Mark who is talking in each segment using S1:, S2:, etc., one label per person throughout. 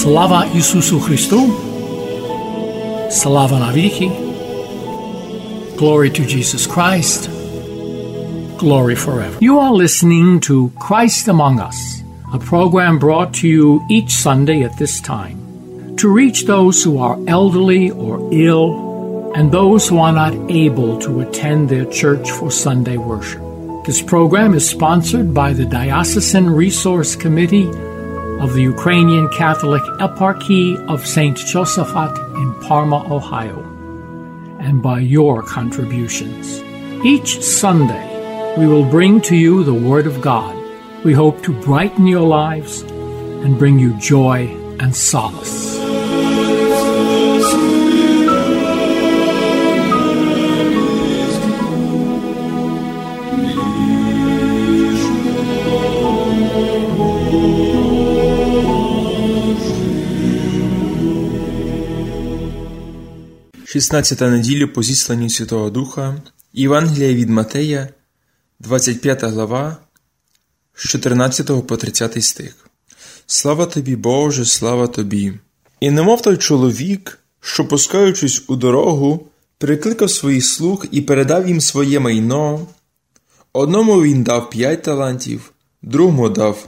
S1: Слава Ісусу Христу! Слава навіки! Glory to Jesus Christ! Glory forever. You are listening to Christ Among Us, a program brought to you each Sunday at this time to reach those who are elderly or ill and those who are not able to attend their church for Sunday worship. This program is sponsored by the Diocesan Resource Committee of the Ukrainian Catholic Eparchy of St. Josaphat in Parma, Ohio, and by your contributions. Each Sunday, we will bring to you the Word of God. We hope to brighten your lives and bring you joy and solace.
S2: 16 неділя по зісланню Святого Духа, Євангелія від Матея, 25 глава, з 14 по 30 стих. Слава тобі, Боже, слава тобі! І немов той чоловік, що, пускаючись у дорогу, прикликав своїх слуг і передав їм своє майно. Одному він дав п'ять талантів, другому дав,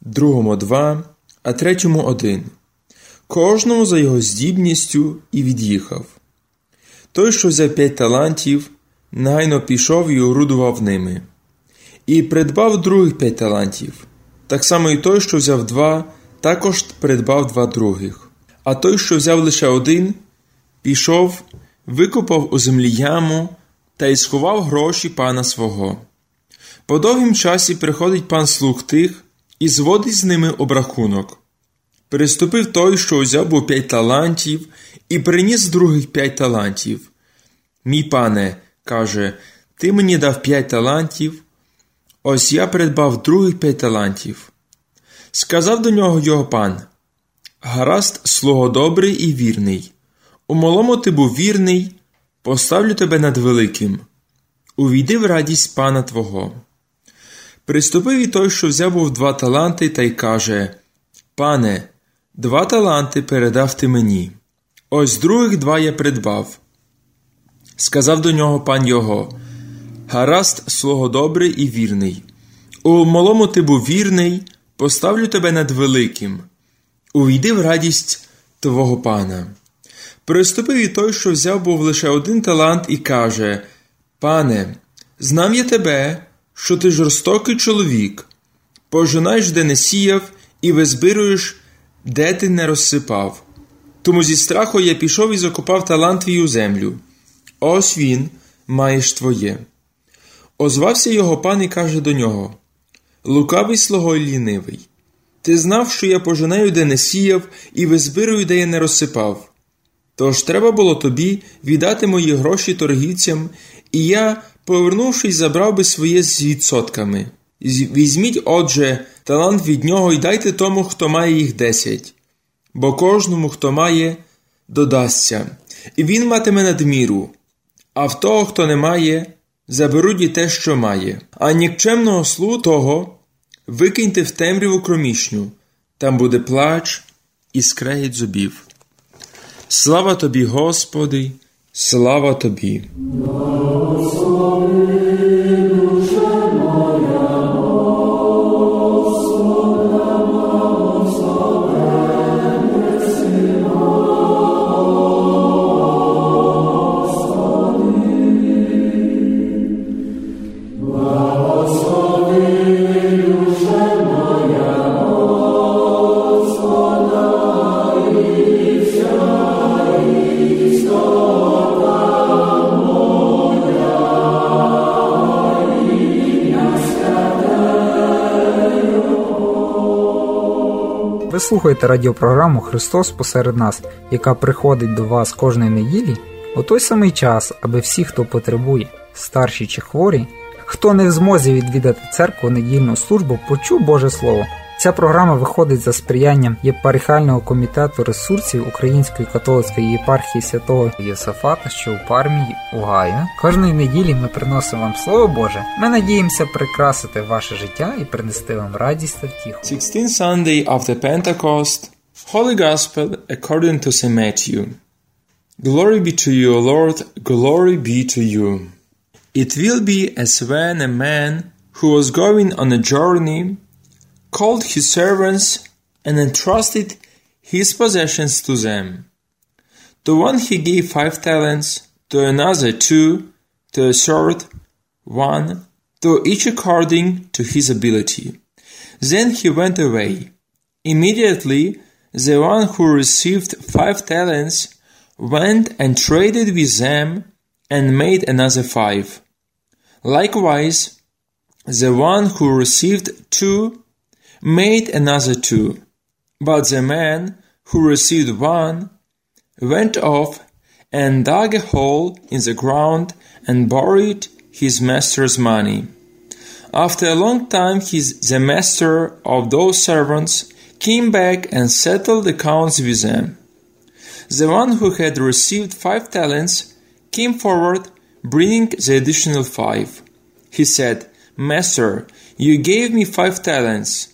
S2: другому два, а третьому один. Кожному за його здібністю і від'їхав. Той, що взяв п'ять талантів, негайно пішов і орудував ними, і придбав других п'ять талантів. Так само і той, що взяв два, також придбав два других. А той, що взяв лише один, пішов, викопав у землі яму та й сховав гроші пана свого. По довгім часі приходить пан слуг тих і зводить з ними обрахунок. Приступив той, що взяв був п'ять талантів, і приніс других п'ять талантів. Мій пане, каже, ти мені дав п'ять талантів, ось я придбав других п'ять талантів. Сказав до нього його пан Гаразд, слуго добрий і вірний. У малому ти був вірний, поставлю тебе над великим. Увійди в радість пана твого. Приступив і той, що взяв був два таланти, та й каже Пане, два таланти передав ти мені. Ось других два я придбав. Сказав до нього пан його Гаразд, слуго добрий і вірний. У малому ти був вірний, поставлю тебе над великим. Увійди в радість твого пана. Приступив і той, що взяв був лише один талант, і каже Пане, знам я тебе, що ти жорстокий чоловік, пожинаєш, де не сіяв, і визбируєш, де ти не розсипав. Тому зі страху я пішов і закопав талант твій у землю. Ось він, маєш твоє. Озвався його пан і каже до нього Лукавий слуго лінивий. Ти знав, що я пожинаю, де не сіяв, і визбирую, де я не розсипав. Тож треба було тобі віддати мої гроші торгівцям, і я, повернувшись, забрав би своє з відсотками. Візьміть, отже, талант від нього і дайте тому, хто має їх десять. Бо кожному, хто має, додасться, і він матиме надміру, а в того, хто не має, заберуть і те, що має, а нікчемного слу того викиньте в темряву кромішню, там буде плач і скрегіт зубів. Слава тобі, Господи, слава тобі!
S3: Ви слухаєте радіопрограму Христос посеред нас, яка приходить до вас кожної неділі у той самий час, аби всі, хто потребує, старші чи хворі, хто не в змозі відвідати церкву недільну службу, почув Боже Слово. Ця програма виходить за сприянням єпархіального комітету ресурсів Української католицької єпархії святого Єсафата, що у пармії Угаю. Кожної неділі ми приносимо вам Слово Боже. Ми надіємося прикрасити ваше життя і принести вам радість та втіху.
S2: 16th Sunday after Pentecost, Holy Gospel according to St. Matthew. Glory be to you, Lord, glory be to you. It will be as when a man who was going on a journey called his servants and entrusted his possessions to them. To one he gave five talents, to another two, to a third one, to each according to his ability. Then he went away. Immediately, the one who received five talents went and traded with them and made another five. Likewise, the one who received two made another two. But the man who received one went off and dug a hole in the ground and buried his master's money. After a long time, his, the master of those servants came back and settled accounts with them. The one who had received five talents came forward, bringing the additional five. He said, Master, you gave me five talents.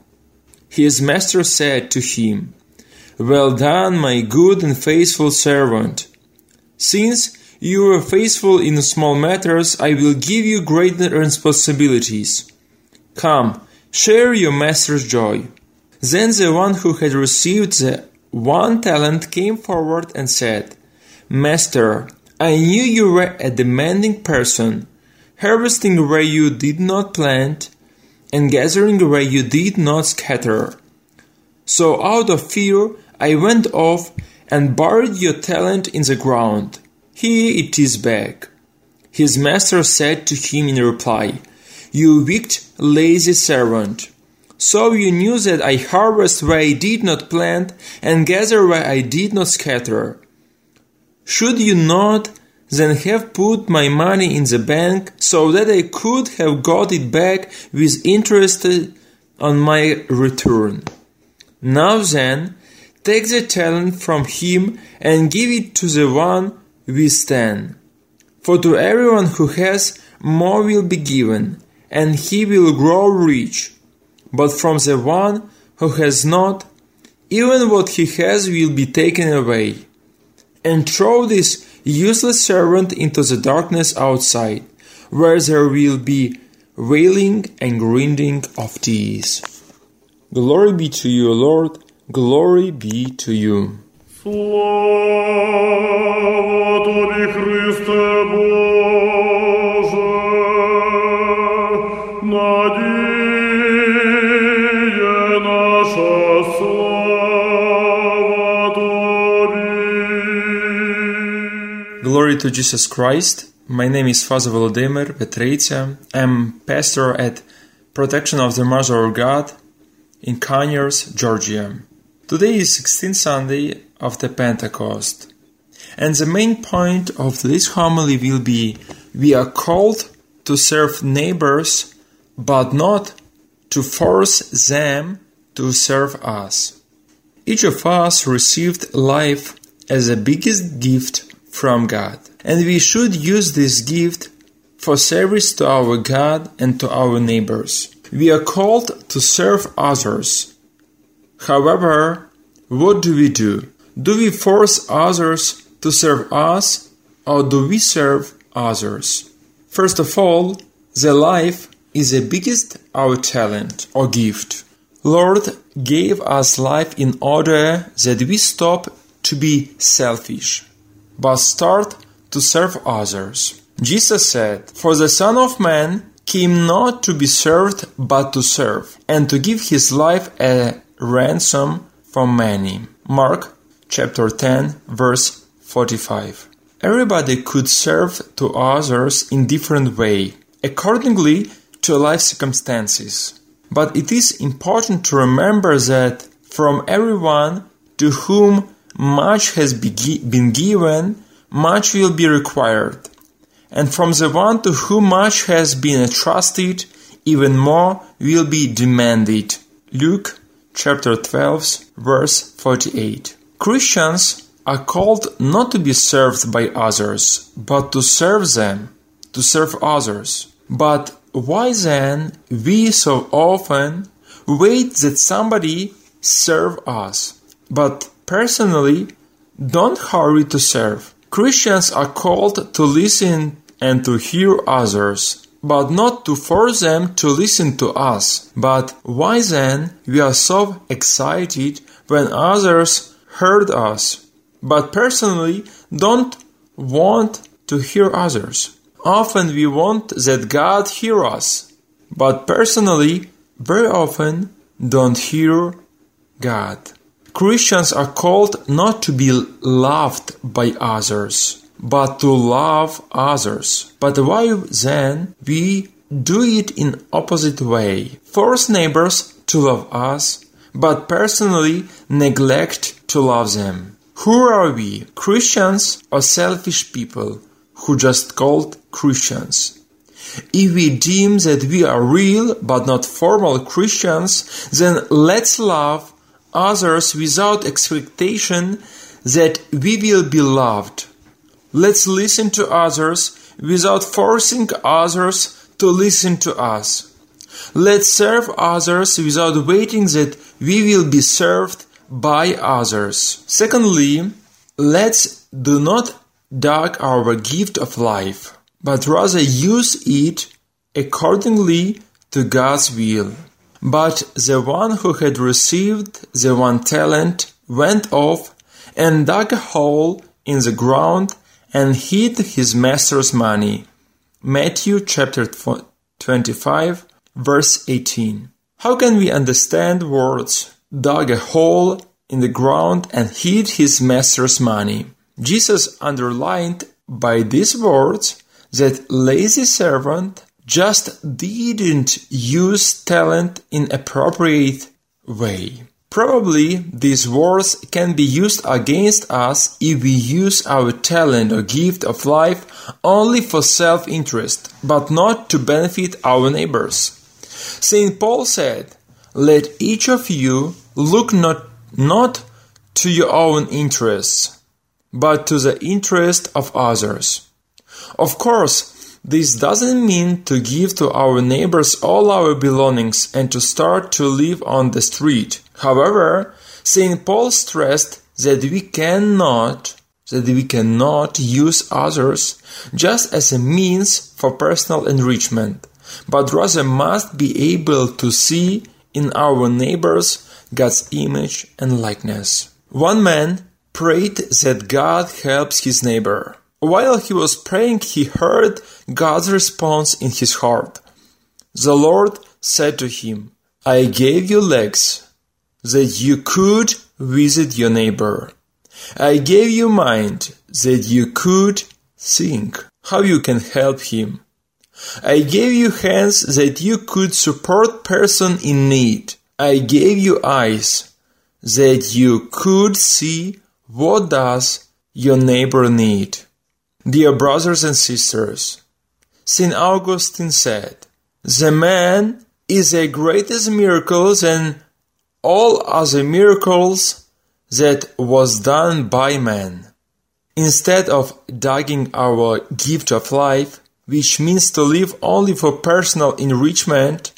S2: His master said to him, Well done, my good and faithful servant. Since you were faithful in small matters, I will give you greater responsibilities. Come, share your master's joy. Then the one who had received the one talent came forward and said, Master, I knew you were a demanding person, harvesting where you did not plant and gathering where you did not scatter. So out of fear I went off and buried your talent in the ground. Here it is back. His master said to him in reply, You wicked, lazy servant. So you knew that I harvest where I did not plant and gather where I did not scatter. Should you not then have put my money in the bank so that I could have got it back with interest on my return. Now then, take the talent from him and give it to the one with ten. For to everyone who has, more will be given, and he will grow rich. But from the one who has not, even what he has will be taken away. And throw this useless servant into the darkness outside, where there will be wailing and grinding of teeth. Glory be to you, Lord, glory be to you.
S4: Слава тобі, Христе Боже,
S2: to Jesus Christ. My name is Father Volodymyr Petreitsa. I'm pastor at Protection of the Mother of God in Conyers, Georgia. Today is 16th Sunday of the Pentecost. And the main point of this homily will be we are called to serve neighbors, but not to force them to serve us. Each of us received life as the biggest gift from God, and we should use this gift for service to our God and to our neighbors. We are called to serve others. However, what do we do? Do we force others to serve us or do we serve others? First of all, the life is the biggest our talent or gift. Lord gave us life in order that we stop to be selfish, but start to serve others. Jesus said, For the Son of Man came not to be served, but to serve, and to give his life a ransom for many. Mark chapter 10, verse 45. Everybody could serve to others in different way, accordingly to life circumstances. But it is important to remember that from everyone to whom much has been given, much will be required. And from the one to whom much has been entrusted, even more will be demanded. Luke chapter 12, verse 48. Christians are called not to be served by others, but to serve them, to serve others. But why then we so often wait that somebody serve us, but personally don't hurry to serve? Christians are called to listen and to hear others, but not to force them to listen to us. But why then we are so excited when others heard us, but personally don't want to hear others? Often we want that God hear us, but personally very often don't hear God. Christians are called not to be loved by others, but to love others. But why then we do it in opposite way? Force neighbors to love us, but personally neglect to love them. Who are we, Christians or selfish people who just called Christians? If we deem that we are real but not formal Christians, then let's love others without expectation that we will be loved. Let's listen to others without forcing others to listen to us. Let's serve others without waiting that we will be served by others. Secondly, let's do not dog our gift of life, but rather use it accordingly to God's will. But the one who had received the one talent went off and dug a hole in the ground and hid his master's money. Matthew chapter 25 verse 18. How can we understand words dug a hole in the ground and hid his master's money? Jesus underlined by these words that lazy servant just didn't use talent in appropriate way. Probably these words can be used against us if we use our talent or gift of life only for self interest, but not to benefit our neighbors. St. Paul said, Let each of you look not, not to your own interests, but to the interest of others. Of course, this doesn't mean to give to our neighbors all our belongings and to start to live on the street. However, St. Paul stressed that we cannot that we cannot use others just as a means for personal enrichment, but rather must be able to see in our neighbors God's image and likeness. One man prayed that God helps his neighbor. While he was praying, he heard God's response in his heart. The Lord said to him, I gave you legs that you could visit your neighbor. I gave you mind that you could think how you can help him. I gave you hands that you could support person in need. I gave you eyes that you could see what does your neighbor need. Dear brothers and sisters, St. Augustine said, The man is a greatest miracle than all other miracles that was done by man. Instead of dogging our gift of life, which means to live only for personal enrichment,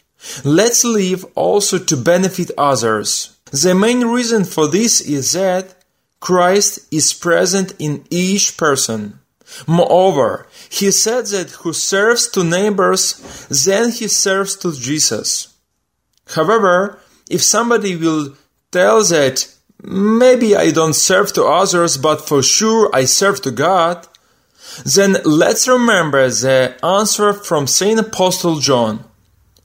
S2: let's live also to benefit others. The main reason for this is that Christ is present in each person. Moreover, he said that who serves to neighbors, then he serves to Jesus. However, if somebody will tell that maybe I don't serve to others, but for sure I serve to God, then let's remember the answer from Saint Apostle John.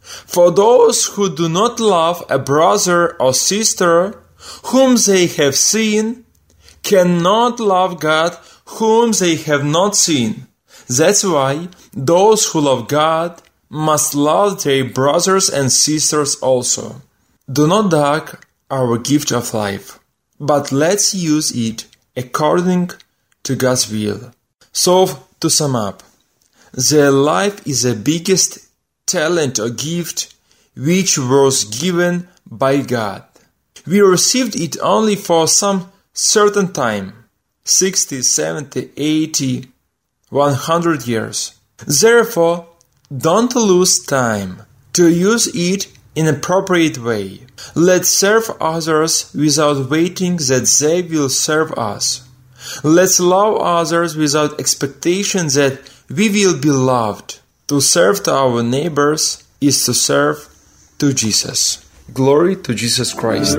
S2: For those who do not love a brother or sister whom they have seen, cannot love God whom they have not seen. That's why those who love God must love their brothers and sisters also. Do not dog our gift of life, but let's use it according to God's will. So, to sum up, the life is the biggest talent or gift which was given by God. We received it only for some certain time 60, 70, 80, 100 years. Therefore, don't lose time to use it in appropriate way. Let's serve others without waiting that they will serve us. Let's love others without expectation that we will be loved. To serve to our neighbors is to serve to Jesus. Glory to Jesus Christ.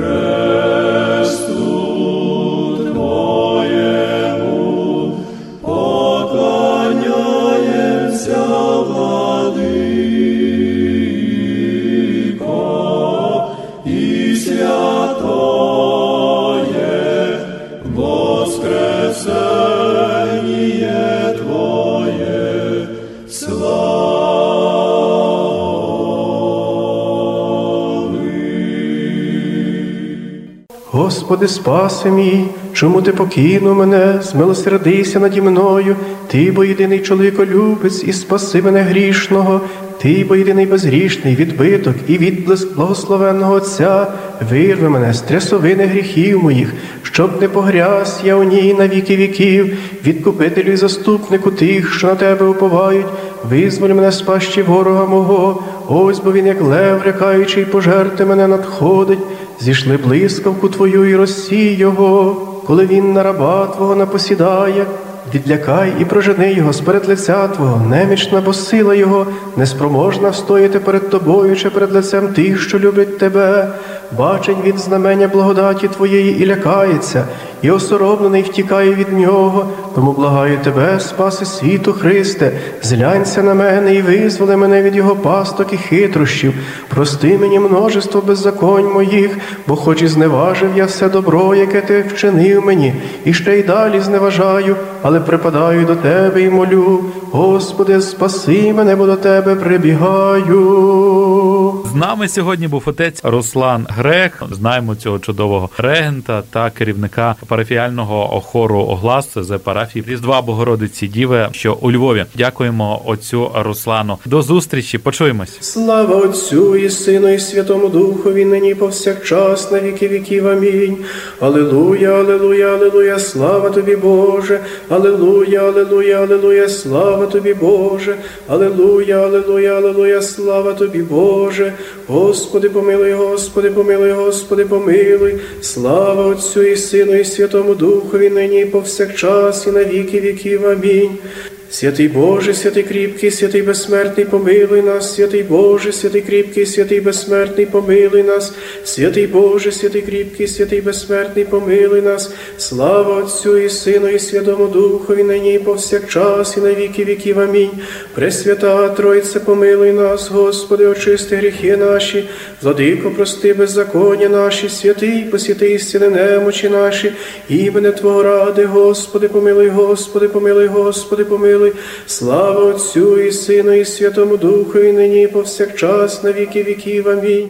S5: Спаси мій, чому ти покинув мене, змилосердися наді мною, ти бо єдиний чоловіколюбець, і спаси мене грішного, ти бо єдиний безгрішний відбиток і відблиск благословенного Отця, вирви мене з трясовини гріхів моїх, щоб не погряз я у ній на віки віків, відкупителю і заступнику тих, що на тебе уповають, визволь мене з пащі ворога мого, ось бо він, як лев, рякаючий, пожерти мене надходить зійшли блискавку Твою і розсій його, коли він на раба Твого напосідає, відлякай і прожени його сперед лиця Твого, немічна, бо сила Його, неспроможна встояти перед тобою чи перед лицем тих, що люблять тебе, бачить він знамення благодаті Твоєї і лякається, і осоромлений втікає від нього, тому благаю тебе, спаси світу, Христе, зглянься на мене і визволи мене від його пасток і хитрощів, прости мені множество беззаконь моїх, бо хоч і зневажив я все добро, яке ти вчинив мені, і ще й далі зневажаю, але припадаю до тебе і молю, Господи, спаси мене, бо до тебе прибігаю.
S6: З нами сьогодні був отець Руслан Грех. Знаємо цього чудового регента та керівника парафіального хору оглас з парафії Різдва Богородиці Діви, що у Львові. Дякуємо отцю Руслану. До зустрічі. Почуємось.
S5: Слава Отцю і Сину, і Святому Духові, нині повсякчас, на віки віків. Амінь. Алілуя, алілуя, алілуя, слава тобі, Боже. Алілуя, алілуя, алілуя, слава тобі, Боже. Алілуя, алілуя, алілуя, слава тобі, Боже. Господи, помилуй, Господи, помилуй, Господи, помилуй. Слава Отцю і Сину, і Святому Духові, нині повсякчас, і на віки віків. Амінь. Святий Боже, святий кріпкий, святий безсмертний, помилуй нас, святий Боже, святий кріпкий, святий безсмертний, помилуй нас, святий Боже, святий кріпкий, святий безсмертний, помилуй нас, слава Отцю і Сину, і Святому Духові, нині і повсякчас, і на віки віків. Амінь. Пресвята Тройце, помилуй нас, Господи, очисти гріхи наші, владико, прости, беззаконня наші, святий, посвяти істини немочі наші, імене Твого ради, Господи, помилуй, Господи, помилуй, Господи, помилуй. Слава Отцю і Сину, і Святому Духу, і нині, і повсякчас, на віки віків. Амінь.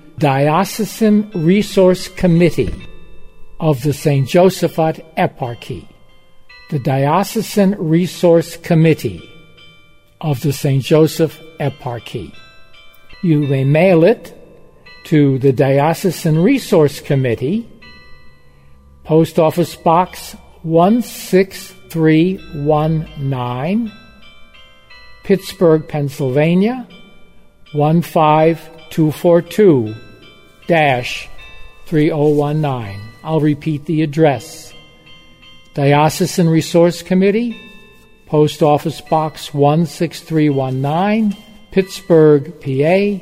S1: Diocesan Resource Committee of the St. Josaphat Eparchy. The Diocesan Resource Committee of the St. Joseph Eparchy. You may mail it to the Diocesan Resource Committee, Post Office Box 16319, Pittsburgh, Pennsylvania 15242 3019. I'll repeat the address. Diocesan Resource Committee, Post Office Box 16319, Pittsburgh, PA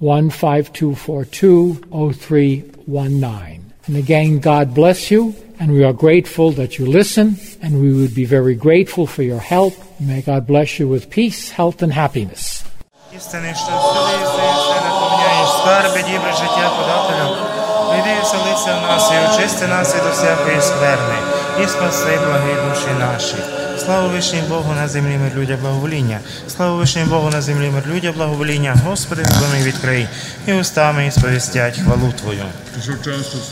S1: 152420319. And again, God bless you, and we are grateful that you listen, and we would be very grateful for your help. May God bless you with peace, health, and happiness.
S7: скарби дібре життя подателя. Прийди вселися в нас і очисти нас від усякої скверни, і спаси благі душі наші. Слава вишній Богу на землі мир людя благовоління. Слава вишній Богу на землі мир людя благовоління. Господи, вікони відкрий, і устами і сповістять хвалу Твою.
S4: Щоб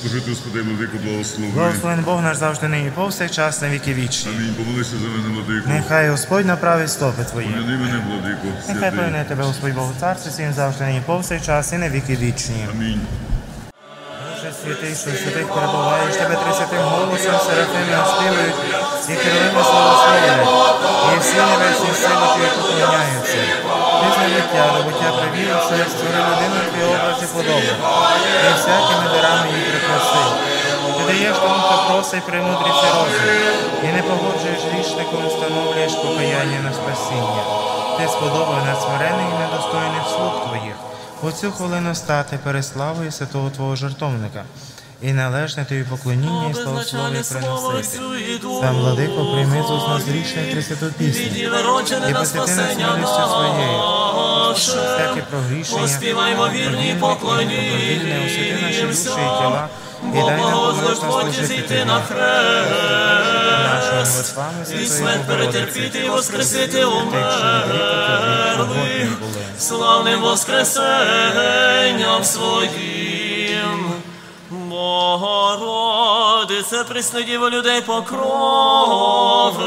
S4: служити Господи, владику, благослови.
S7: Благословен Бог наш завжди нині повсякчас на віки вічні.
S4: Амінь. Помолися за мене, владику.
S7: Нехай Господь направить стопи Твої.
S4: Пом'яни мене, владику.
S7: Нехай певне тебе, Господь Богу, царстві своїм завжди нині повсякчас і на віки вічні.
S4: Амінь.
S7: Боже святий, що святих перебуваєш, тебе тридцятим голосом серафими оспівують, і керовими славословлять, і всі небесні сили тобі поклоняються. Ти з небуття до буття привів, що я створив людину твій образ і подобу, і всякими дарами її прикрасив. Ти даєш тому, хто просить премудрість і розум, і не погоджуєш грішником, встановлюєш покаяння на спасіння. Ти сподобав над смирених і недостойних слуг твоїх. У цю хвилину стати переславою святого Твого жертовника і належне тобі поклоніння і славослов'я приносити. Сам владико прийми з уст нас грішних тридцяту пісню. І посвяти нас милістю своєю. Всяке прогрішення,
S8: Поспіваймо вірні
S7: добровільне, освяти наші душі і тіла, і дай нам помилуйсно служити
S8: на хрест, і смерть перетерпіти і воскресити умерлих, славним воскресенням своїм. Богородице, приснидіво людей покрови,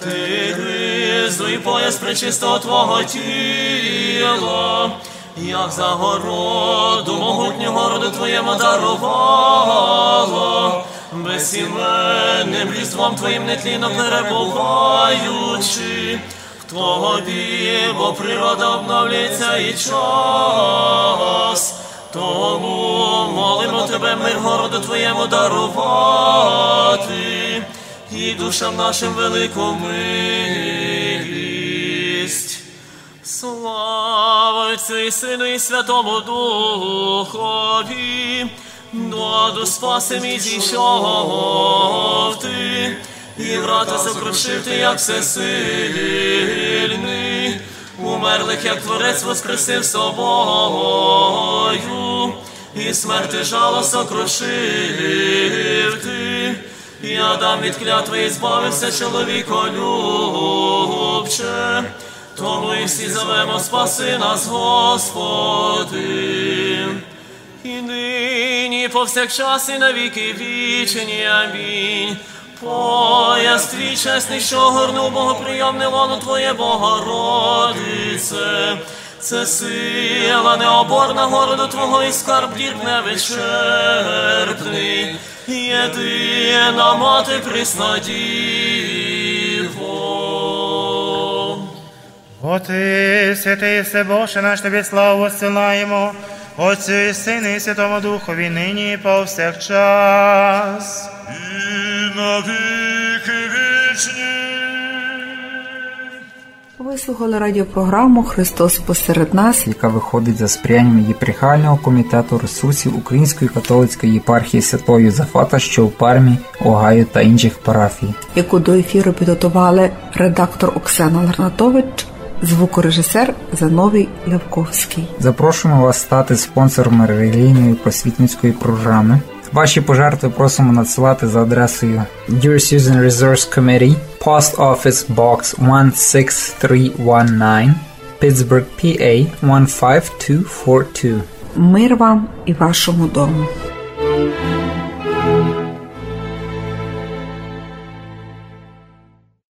S8: ти гризу і пояс причистого Твого тіла, як загороду могутнього роду Твоєму дарувала, безіменним різдвом Твоїм нетлінно перебуваючи, в Тобі, бо природа обновлюється і час. Тому молимо тебе, мир городу Твоєму дарувати, і душам нашим велику милість. Слава Отцю і Сину і Святому Духові, доду спаси мій зійшов ти, і врата сокрушив ти, як всесильний, умерлих, як творець воскресив собою, і смерти жало сокрушив ти, і Адам від клятви і збавився чоловіколюбче, тому і всі зовемо спаси нас, Господи. І нині, повсякчас, і на віки вічні. Амінь. Пояс твій чесний, що горнув богоприйомне лоно Твоє Богородице, Це сила необорна городу Твого і скарб дір невичерпний, єдина мати присна
S7: О ти, святий все Боже наш тобі славу зсилаємо, Отцю і Сину і Святому Духові нині і повсякчас.
S4: І на віки вічні.
S9: Ви слухали радіопрограму Христос посеред нас.
S3: яка виходить за сприянням єпархіального комітету ресурсів Української католицької єпархії Святого Юзафата, що в Пармі, Огайо та інших парафій.
S9: яку до ефіру підготували редактор Оксана Ларнатович, звукорежисер Зановій Левковський.
S3: Запрошуємо вас стати спонсором релігійної просвітницької програми. Ваші пожертви просимо надсилати за адресою Dear Susan Resource Committee, Post Office Box 16319, Pittsburgh, PA 15242.
S9: Мир вам і вашому дому.